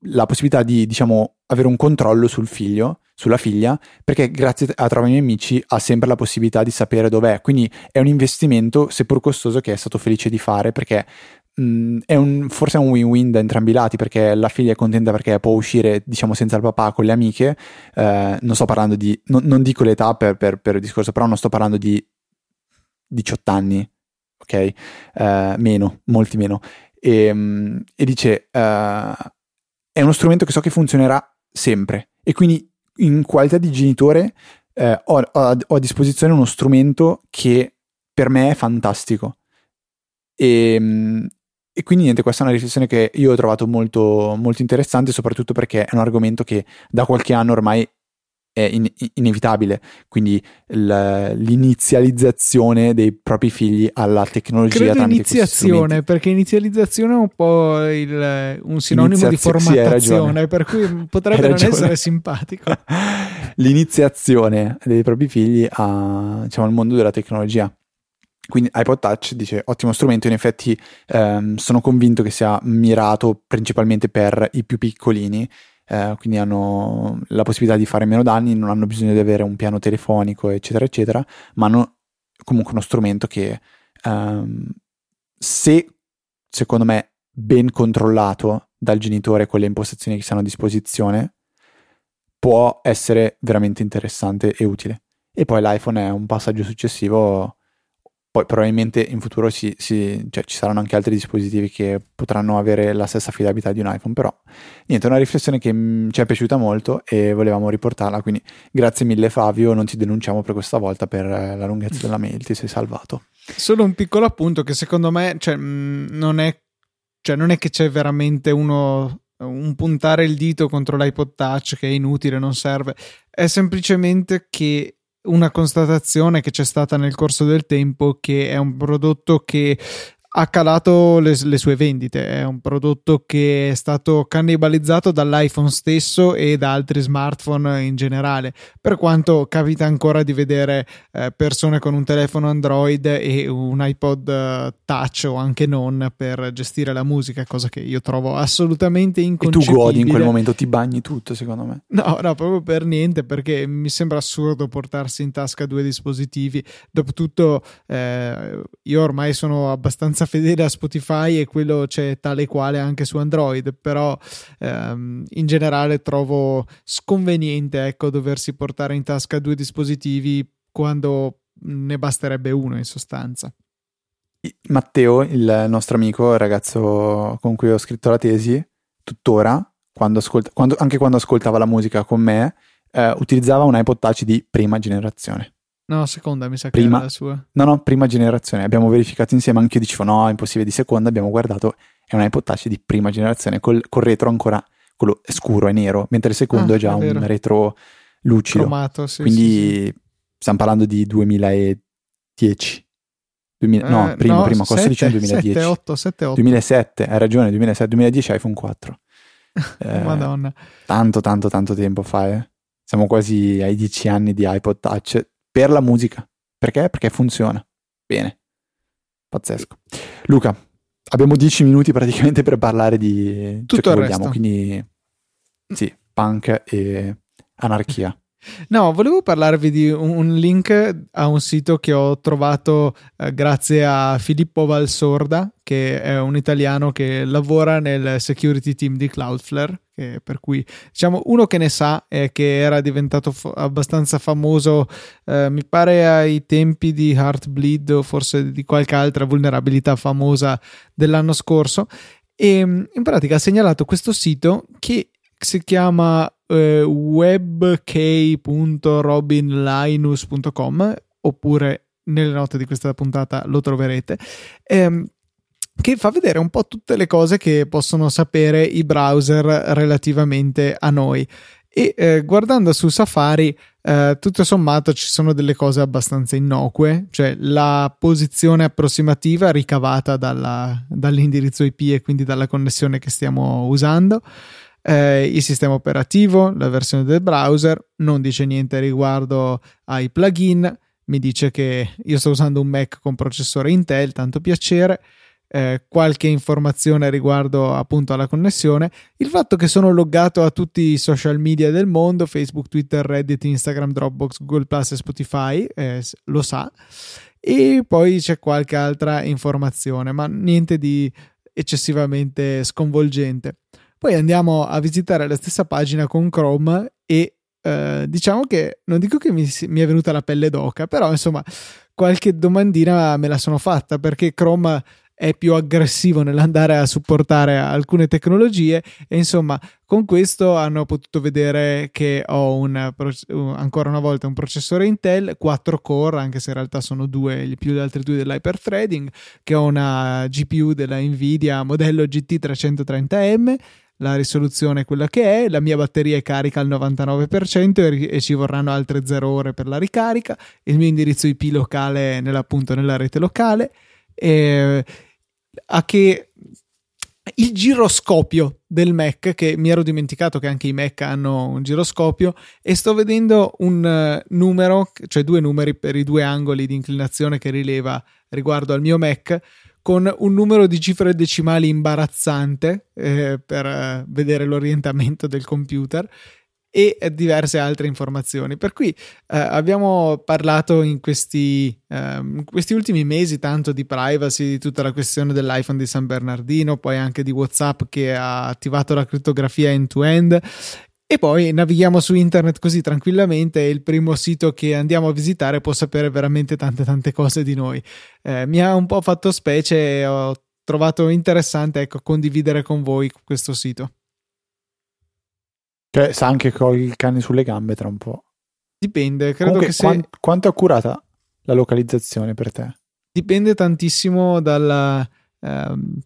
la possibilità di, diciamo, avere un controllo sul figlio, sulla figlia, perché grazie a Trova i miei amici ha sempre la possibilità di sapere dov'è. Quindi è un investimento, seppur costoso, che è stato felice di fare perché mh, è un, forse è un win-win da entrambi i lati, perché la figlia è contenta perché può uscire, diciamo, senza il papà con le amiche. Eh, non sto parlando di, non, non dico l'età per, per, per il discorso, però non sto parlando di 18 anni, ok? Uh, meno, molti meno. E, um, e dice, uh, è uno strumento che so che funzionerà sempre. E quindi in qualità di genitore uh, ho, ho, ho, a disposizione uno strumento che per me è fantastico. E, um, e quindi niente, questa è una riflessione che io ho trovato molto, molto interessante, soprattutto perché è un argomento che da qualche anno ormai è in, inevitabile, quindi l, l'inizializzazione dei propri figli alla tecnologia. Credo iniziazione, perché inizializzazione è un po' il, un sinonimo di formattazione, sì, per cui potrebbe non essere simpatico. (laughs) L'iniziazione dei propri figli a, diciamo, al mondo della tecnologia. Quindi iPod Touch dice ottimo strumento, in effetti ehm, sono convinto che sia mirato principalmente per i più piccolini eh, quindi hanno la possibilità di fare meno danni, non hanno bisogno di avere un piano telefonico, eccetera, eccetera, ma hanno comunque uno strumento che ehm, se secondo me ben controllato dal genitore con le impostazioni che si hanno a disposizione, può essere veramente interessante e utile. E poi l'iPhone è un passaggio successivo poi probabilmente in futuro si, si, cioè, ci saranno anche altri dispositivi che potranno avere la stessa affidabilità di un iPhone, però niente, è una riflessione che mh, ci è piaciuta molto e volevamo riportarla, quindi grazie mille Fabio, non ti denunciamo per questa volta per la lunghezza della mail, ti sei salvato. Solo un piccolo appunto che secondo me cioè, mh, non, è, cioè, non è che c'è veramente uno un puntare il dito contro l'iPod Touch che è inutile, non serve, è semplicemente che una constatazione che c'è stata nel corso del tempo che è un prodotto che ha calato le, le, sue vendite. È un prodotto che è stato cannibalizzato dall'iPhone stesso e da altri smartphone in generale. Per quanto capita ancora di vedere eh, persone con un telefono Android e un iPod uh, Touch o anche non per gestire la musica, cosa che io trovo assolutamente inconcepibile. E tu godi in quel momento, ti bagni tutto, secondo me. No, no, proprio per niente, perché mi sembra assurdo portarsi in tasca due dispositivi. Dopotutto, eh, io ormai sono abbastanza fedele a Spotify e quello c'è tale quale anche su Android, però ehm, in generale trovo sconveniente ecco, doversi portare in tasca due dispositivi quando ne basterebbe uno in sostanza. Matteo, il nostro amico, il ragazzo con cui ho scritto la tesi, tuttora, quando ascolta, quando, anche quando ascoltava la musica con me, eh, utilizzava un iPod Touch di prima generazione. No, seconda mi sa che prima, era la sua. No, no, prima generazione. Abbiamo verificato insieme, anche io dicevo no, è impossibile di seconda, abbiamo guardato, è un iPod Touch di prima generazione, col, col retro ancora, quello scuro e nero, mentre il secondo ah, è già è un retro lucido. Cromato, sì, Quindi sì, stiamo parlando di 2010. 2000, eh, no, prima, no, prima, cosa sto dicendo 2010? 7, 8, 7, 8. 2007, hai ragione, 2007, 2010 iPhone 4. (laughs) eh, Madonna. Tanto, tanto, tanto tempo fa, eh. Siamo quasi ai 10 anni di iPod Touch per la musica. Perché? Perché funziona. Bene. Pazzesco. Luca, abbiamo dieci minuti praticamente per parlare di tutto ciò che vogliamo, quindi sì, punk e anarchia. No, volevo parlarvi di un link a un sito che ho trovato eh, grazie a Filippo Valsorda, che è un italiano che lavora nel security team di Cloudflare. per cui diciamo uno che ne sa e che era diventato f- abbastanza famoso, eh, mi pare ai tempi di Heartbleed o forse di qualche altra vulnerabilità famosa dell'anno scorso. E in pratica ha segnalato questo sito che si chiama eh, webk.robinlinus.com oppure nelle note di questa puntata lo troverete. Ehm, che fa vedere un po' tutte le cose che possono sapere i browser relativamente a noi. E eh, guardando su Safari, eh, tutto sommato ci sono delle cose abbastanza innocue, cioè la posizione approssimativa ricavata dalla, dall'indirizzo IP e quindi dalla connessione che stiamo usando eh, il sistema operativo, la versione del browser, non dice niente riguardo ai plugin, mi dice che io sto usando un Mac con processore Intel, tanto piacere. Eh, qualche informazione riguardo appunto alla connessione, il fatto che sono loggato a tutti i social media del mondo, Facebook, Twitter, Reddit, Instagram, Dropbox, Google Plus e Spotify, eh, lo sa, e poi c'è qualche altra informazione, ma niente di eccessivamente sconvolgente. Poi andiamo a visitare la stessa pagina con Chrome e eh, diciamo che non dico che mi, mi, è venuta la pelle d'oca, però insomma qualche domandina me la sono fatta perché Chrome è più aggressivo nell'andare a supportare alcune tecnologie e insomma con questo hanno potuto vedere che ho un, ancora una volta un processore Intel 4 core anche se in realtà sono due più di altri due dell'hyperthreading che ho una GPU della Nvidia modello GT330M la risoluzione è quella che è, la mia batteria è carica al 99% e, ci vorranno altre 0 ore per la ricarica, il mio indirizzo IP locale è nell'appunto nella rete locale, e, a che il giroscopio del Mac, che mi ero dimenticato che anche i Mac hanno un giroscopio, e sto vedendo un uh, numero, cioè due numeri per i due angoli di inclinazione che rileva riguardo al mio Mac, con un numero di cifre decimali imbarazzante eh, per eh, vedere l'orientamento del computer e diverse altre informazioni. Per cui eh, abbiamo parlato in questi, eh, questi, ultimi mesi tanto di privacy, di tutta la questione dell'iPhone di San Bernardino, poi anche di WhatsApp che ha attivato la crittografia end-to-end e poi navighiamo su internet così tranquillamente e il primo sito che andiamo a visitare può sapere veramente tante tante cose di noi. Eh, mi ha un po' fatto specie e ho trovato interessante ecco, condividere con voi questo sito. Cioè, sa anche che ho il cane sulle gambe tra un po'. Dipende, credo Comunque, che se... quan- quanto è accurata la localizzazione per te? Dipende tantissimo dalla, ehm,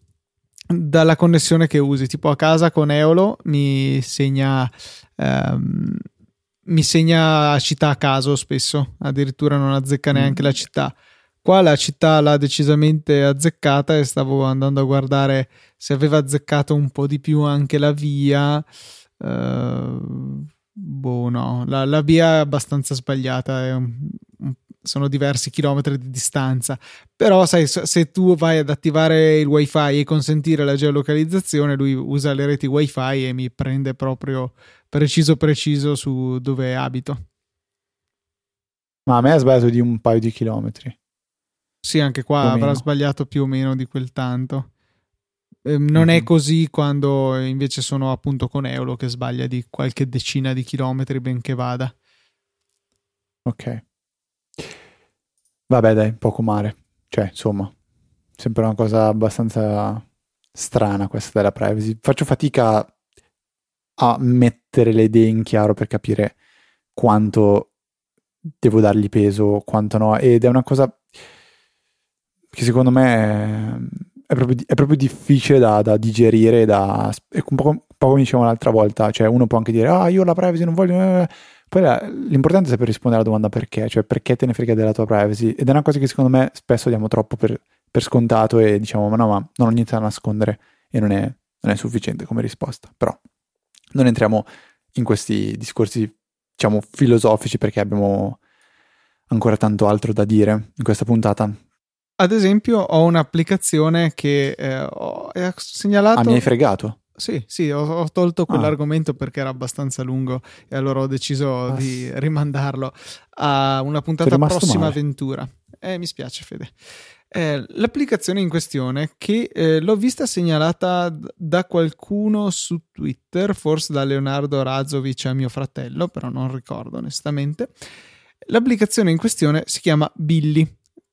dalla connessione che usi. Tipo a casa con Eolo mi segna, ehm, mi segna città a caso spesso, addirittura non azzecca neanche Mm. la città. Qua la città l'ha decisamente azzeccata e stavo andando a guardare se aveva azzeccato un po' di più anche la via. Eh, boh, no, la, la via è abbastanza sbagliata, è un- un- sono diversi chilometri di distanza. Però, sai, se tu vai ad attivare il wifi e consentire la geolocalizzazione, lui usa le reti wifi e mi prende proprio preciso preciso su dove abito. Ma a me ha sbagliato di un paio di chilometri. Sì, anche qua avrà sbagliato più o meno di quel tanto. Ehm, non è Mhm. così quando invece sono appunto con Eolo che sbaglia di qualche decina di chilometri benché vada. Ok. Vabbè, dai, poco male. Cioè, insomma, sempre una cosa abbastanza strana questa della privacy. Faccio fatica a mettere le idee in chiaro per capire quanto devo dargli peso, quanto no. Ed è una cosa che secondo me è, proprio, è proprio difficile da, da digerire, da, è un po', un po' come dicevamo l'altra volta, cioè uno può anche dire, ah, io la privacy non voglio... eh". Poi la- l'importante è saper rispondere alla domanda perché, cioè perché te ne frega della tua privacy. Ed è una cosa che secondo me spesso diamo troppo per, per scontato e diciamo, ma no, ma non ho niente da nascondere e non è, non è sufficiente come risposta. Però non entriamo in questi discorsi, diciamo, filosofici perché abbiamo ancora tanto altro da dire in questa puntata. Ad esempio, ho un'applicazione che eh, ho segnalato. Ah, mi hai fregato? Sì, sì, ho, ho tolto quell'argomento perché era abbastanza lungo e allora ho deciso Ah, di rimandarlo a una puntata prossima male. avventura. Eh, mi spiace, Fede. Eh, l'applicazione in questione che eh, l'ho vista segnalata da qualcuno su Twitter, forse da Leonardo Razovic a mio fratello, però non ricordo onestamente. L'applicazione in questione si chiama Billy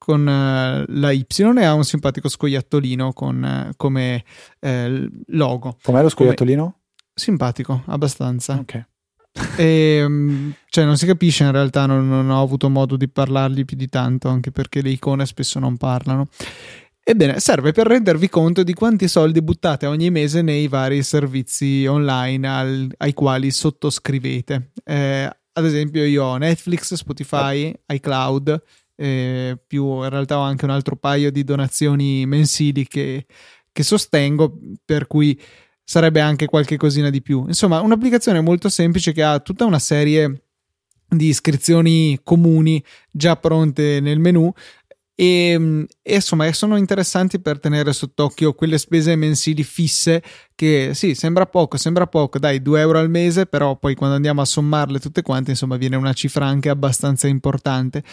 con eh, la Y e ha un simpatico scoiattolino con, eh, come eh, logo. Com'è lo scoiattolino? Simpatico, abbastanza. Ok. (laughs) E, mm, cioè, non si capisce in realtà, non, non ho avuto modo di parlargli più di tanto, anche perché le icone spesso non parlano. Ebbene, serve per rendervi conto di quanti soldi buttate ogni mese nei vari servizi online al- ai quali sottoscrivete. Eh, ad esempio, io ho Netflix, Spotify, iCloud, eh, più in realtà ho anche un altro paio di donazioni mensili che, che sostengo, per cui sarebbe anche qualche cosina di più. Insomma, un'applicazione molto semplice che ha tutta una serie di iscrizioni comuni già pronte nel menu e, e, insomma sono interessanti per tenere sott'occhio quelle spese mensili fisse che sì sembra poco sembra poco dai 2 euro al mese però poi quando andiamo a sommarle tutte quante insomma viene una cifra anche abbastanza importante.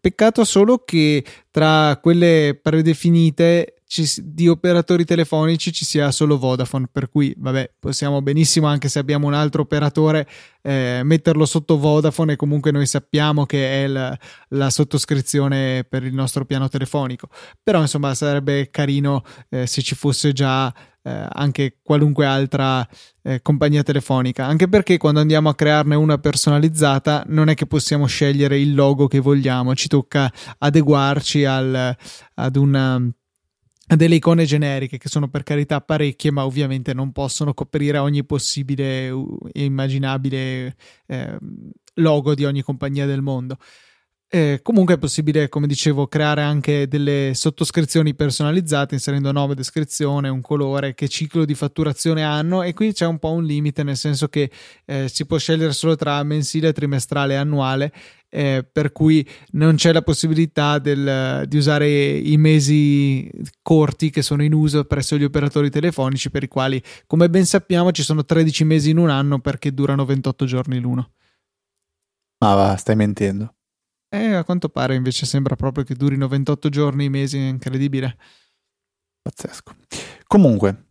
Peccato solo che tra quelle predefinite ci, di operatori telefonici ci sia solo Vodafone, per cui vabbè, possiamo benissimo anche se abbiamo un altro operatore eh, metterlo sotto Vodafone e comunque noi sappiamo che è la, la, sottoscrizione per il nostro piano telefonico. Però insomma sarebbe carino eh, se ci fosse già eh, anche qualunque altra eh, compagnia telefonica, anche perché quando andiamo a crearne una personalizzata non è che possiamo scegliere il logo che vogliamo, ci tocca adeguarci al, ad una delle icone generiche che sono per carità parecchie ma ovviamente non possono coprire ogni possibile e immaginabile eh, logo di ogni compagnia del mondo eh, comunque è possibile come dicevo creare anche delle sottoscrizioni personalizzate inserendo nome, descrizione, un colore che ciclo di fatturazione hanno. E qui c'è un po' un limite nel senso che eh, si può scegliere solo tra mensile, trimestrale e annuale eh, per cui non c'è la possibilità del, di usare i mesi corti che sono in uso presso gli operatori telefonici per i quali come ben sappiamo ci sono 13 mesi in un anno perché durano 28 giorni l'uno. Ma va stai mentendo eh, a quanto pare invece sembra proprio che durino 28 giorni mesi, è incredibile. Pazzesco. Comunque,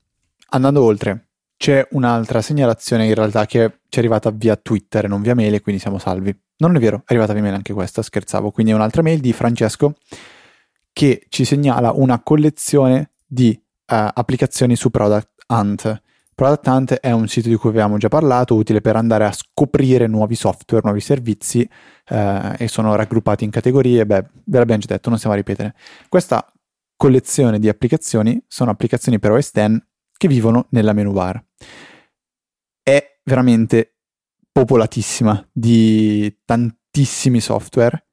andando oltre, c'è un'altra segnalazione in realtà che ci è arrivata via Twitter non via mail, quindi siamo salvi. Non è vero, è arrivata via mail anche questa, scherzavo. Quindi è un'altra mail di Francesco che ci segnala una collezione di uh, applicazioni su Product Hunt. Product Hunt è un sito di cui avevamo già parlato, utile per andare a scoprire nuovi software, nuovi servizi uh, e sono raggruppati in categorie. Beh, ve l'abbiamo già detto, non stiamo a ripetere. Questa collezione di applicazioni sono applicazioni per OS X che vivono nella menu bar. È veramente popolatissima di tantissimi software,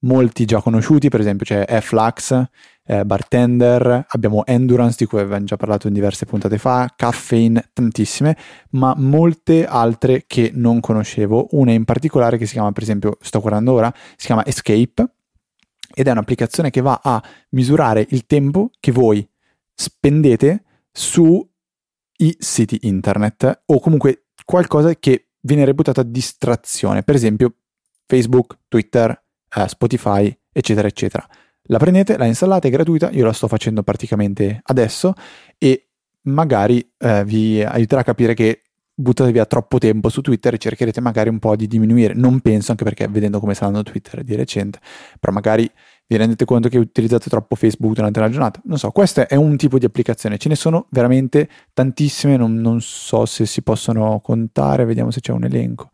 molti già conosciuti, per esempio c'è Flux, eh, Bartender, abbiamo Endurance di cui avevamo già parlato in diverse puntate fa, Caffeine, tantissime, ma molte altre che non conoscevo, una in particolare che si chiama, per esempio, sto guardando ora, si chiama Escape ed è un'applicazione che va a misurare il tempo che voi spendete su i siti internet o comunque qualcosa che viene reputata distrazione, per esempio Facebook, Twitter, eh, Spotify, eccetera, eccetera. La prendete, la installate, è gratuita, io la sto facendo praticamente adesso e magari eh, vi aiuterà a capire che buttate via troppo tempo su Twitter e cercherete magari un po' di diminuire. Non penso, anche perché vedendo come sta andando Twitter di recente, però magari vi rendete conto che utilizzate troppo Facebook durante la giornata. Non so, questo è un tipo di applicazione, ce ne sono veramente tantissime, non, non so se si possono contare, vediamo se c'è un elenco.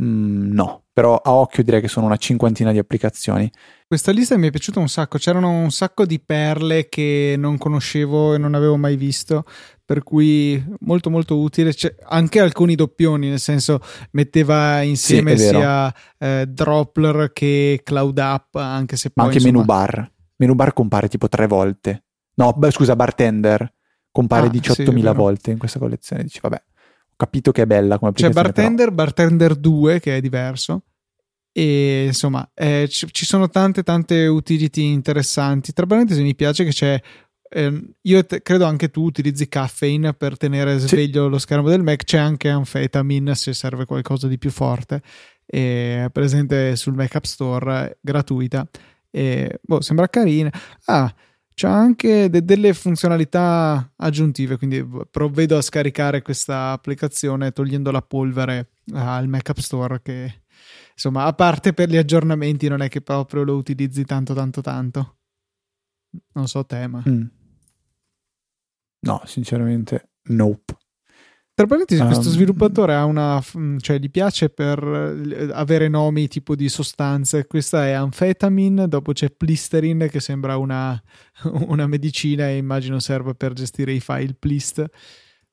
Mm, no, però a occhio direi che sono una cinquantina di applicazioni. Questa lista mi è piaciuta un sacco, c'erano un sacco di perle che non conoscevo e non avevo mai visto, per cui molto molto utile, C'è anche alcuni doppioni, nel senso metteva insieme sì, sia eh, Droppler che Cloud App, anche se poi... Ma anche insomma... Menu Bar, Menu Bar compare tipo tre volte, no beh, scusa Bartender compare ah, 18.000 sì, volte in questa collezione, dici vabbè capito che è bella come applicazione. C'è Bartender, però... Bartender 2 che è diverso. E insomma eh, ci, ci, sono tante tante utility interessanti. Tra parentesi mi piace che c'è eh, io te, credo anche tu utilizzi caffeine per tenere sveglio sì. lo schermo del Mac. C'è anche Amphetamine se serve qualcosa di più forte. È presente sul Mac App Store gratuita. E, boh, sembra carina. Ah c'è anche de- delle funzionalità aggiuntive, quindi provvedo a scaricare questa applicazione togliendo la polvere al Mac App Store che insomma, a parte per gli aggiornamenti, non è che proprio lo utilizzi tanto, tanto, tanto. Non so te, ma. Mm. No, sinceramente, nope. Tra parentesi, um, questo sviluppatore ha una. Mm, cioè, gli piace per eh, avere nomi tipo di sostanze. Questa è Amphetamine, dopo c'è Plisterin, che sembra una, (laughs) una medicina e immagino serva per gestire i file Plist.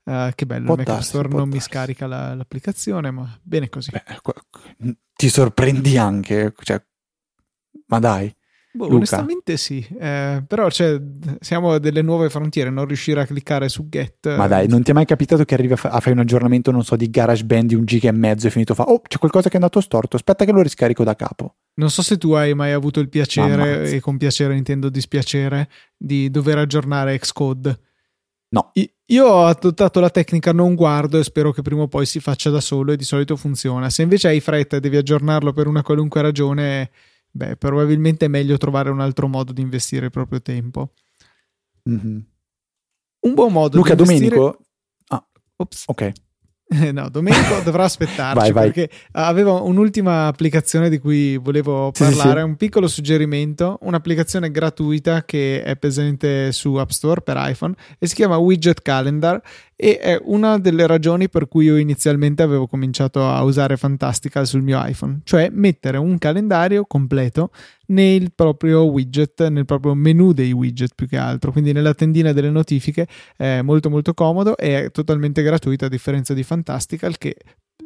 Uh, che bello, il Mac Store non darsi. mi scarica la, l'applicazione, ma bene così. Beh, ti sorprendi anche, cioè, ma dai. Boh, onestamente sì, eh, però cioè, siamo a delle nuove frontiere, non riuscire a cliccare su Get. Ma dai, non ti è mai capitato che arrivi a, fa- a fare un aggiornamento, non so, di GarageBand di un giga e mezzo e finito fa, oh, c'è qualcosa che è andato storto, aspetta che lo riscarico da capo. Non so se tu hai mai avuto il piacere, e con piacere intendo dispiacere, di dover aggiornare Xcode. No. Io ho adottato la tecnica non guardo e spero che prima o poi si faccia da solo e di solito funziona. Se invece hai fretta e devi aggiornarlo per una qualunque ragione, beh, probabilmente è meglio trovare un altro modo di investire il proprio tempo. Mm-hmm. Un buon modo Luca di investire... Domenico. Ah, Ops. ok. (laughs) no, Domenico (laughs) dovrà aspettarci vai, vai. perché aveva un'ultima applicazione di cui volevo parlare, sì, sì. un piccolo suggerimento, un'applicazione gratuita che è presente su App Store per iPhone e si chiama Widget Calendar e è una delle ragioni per cui io inizialmente avevo cominciato a usare Fantastical sul mio iPhone, cioè mettere un calendario completo nel proprio widget, nel proprio menu dei widget più che altro, quindi nella tendina delle notifiche è molto molto comodo e è totalmente gratuito a differenza di Fantastical che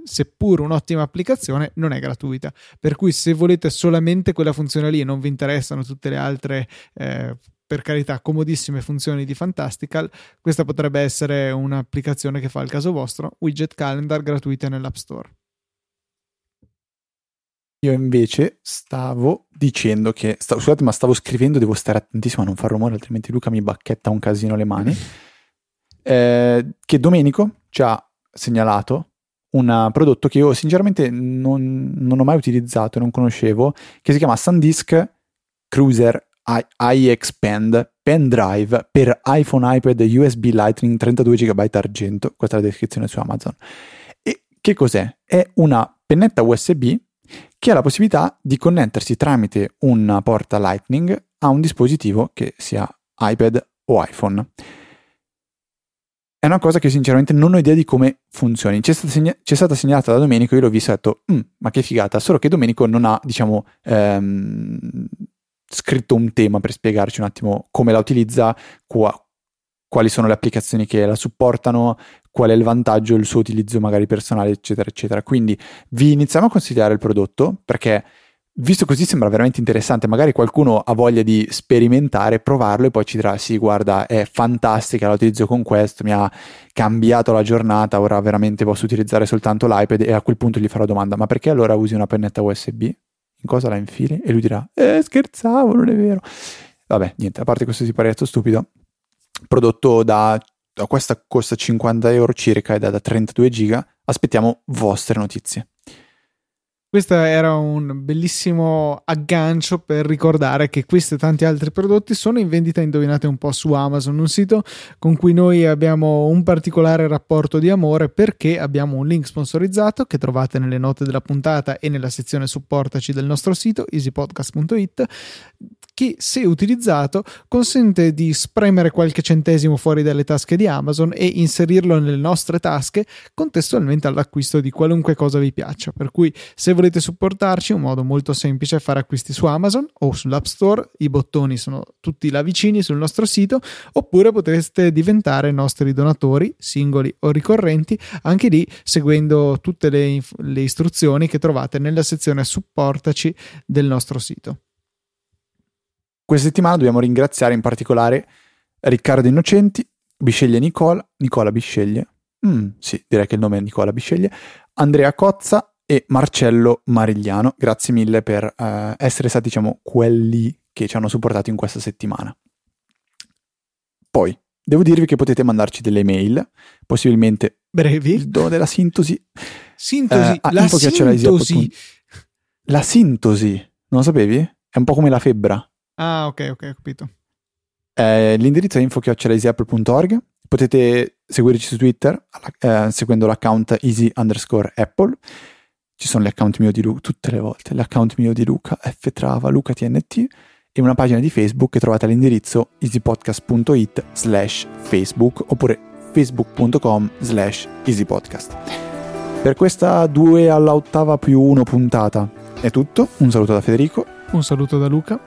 seppur un'ottima applicazione, non è gratuita. Per cui se volete solamente quella funzione lì e non vi interessano tutte le altre eh, per carità, comodissime funzioni di Fantastical, questa potrebbe essere un'applicazione che fa il caso vostro, widget calendar gratuita nell'App Store. Io invece stavo dicendo che, stavo, scusate, ma stavo scrivendo, devo stare attentissimo a non far rumore, altrimenti Luca mi bacchetta un casino le mani. (laughs) Eh, che Domenico ci ha segnalato un prodotto che io sinceramente non, non ho mai utilizzato, non conoscevo, che si chiama SanDisk Cruiser iExpand pen drive per iPhone, iPad USB Lightning 32 GB argento. Questa è la descrizione su Amazon. E che cos'è? È una pennetta USB che ha la possibilità di connettersi tramite una porta Lightning a un dispositivo che sia iPad o iPhone. È una cosa che sinceramente non ho idea di come funzioni. C'è stata, segna- c'è stata segnalata da Domenico, io l'ho visto e ho detto, mm, ma che figata, solo che Domenico non ha, diciamo, ehm, scritto un tema per spiegarci un attimo come la utilizza, qua, quali sono le applicazioni che la supportano, qual è il vantaggio, il suo utilizzo magari personale, eccetera, eccetera. Quindi vi iniziamo a consigliare il prodotto perché visto così sembra veramente interessante, magari qualcuno ha voglia di sperimentare, provarlo e poi ci dirà sì, guarda, è fantastica, la utilizzo con questo, mi ha cambiato la giornata, ora veramente posso utilizzare soltanto l'iPad e a quel punto gli farò domanda, ma perché allora usi una pennetta USB? In cosa la infili? E lui dirà, eh, scherzavo, non è vero. Vabbè, niente, a parte questo siparetto stupido, prodotto da questa costa 50 euro circa è da 32 giga. Aspettiamo vostre notizie. Questo era un bellissimo aggancio per ricordare che questi e tanti altri prodotti sono in vendita, indovinate un po', su Amazon, un sito con cui noi abbiamo un particolare rapporto di amore perché abbiamo un link sponsorizzato che trovate nelle note della puntata e nella sezione supportaci del nostro sito easypodcast.it che se utilizzato consente di spremere qualche centesimo fuori dalle tasche di Amazon e inserirlo nelle nostre tasche contestualmente all'acquisto di qualunque cosa vi piaccia. Per cui se volete supportarci, un modo molto semplice è fare acquisti su Amazon o sull'App Store, i bottoni sono tutti là vicini sul nostro sito, oppure potreste diventare nostri donatori, singoli o ricorrenti, anche lì seguendo tutte le, le istruzioni che trovate nella sezione supportaci del nostro sito. Questa settimana dobbiamo ringraziare in particolare Riccardo Innocenti, Bisceglie Nicola, Nicola Bisceglie, mm, sì, direi che il nome è Nicola Bisceglie, Andrea Cozza e Marcello Marigliano. Grazie mille per eh, essere stati, diciamo, quelli che ci hanno supportato in questa settimana. Poi, devo dirvi che potete mandarci delle mail, possibilmente brevi, il dono della sintesi. Sintesi, eh, la sintesi. La sintesi, non lo sapevi? È un po' come la febbra. Ah, ok, ok, ho capito. Eh, l'indirizzo è info.easyapple.org. Potete seguirci su Twitter eh, seguendo l'account easy underscore apple. Ci sono gli account mio di Luca, tutte le volte, l'account mio di Luca, ftrava, Luca TNT e una pagina di Facebook che trovate all'indirizzo easypodcast.it slash facebook oppure facebook.com slash easypodcast. Per questa 2 alla ottava più 1 puntata è tutto. Un saluto da Federico. Un saluto da Luca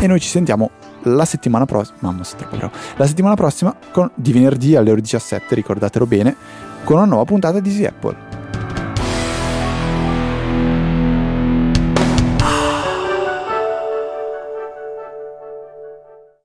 e noi ci sentiamo la settimana prossima, mamma troppo bravo, la settimana prossima con, di venerdì alle ore 17, ricordatelo bene, con una nuova puntata di Easy Apple.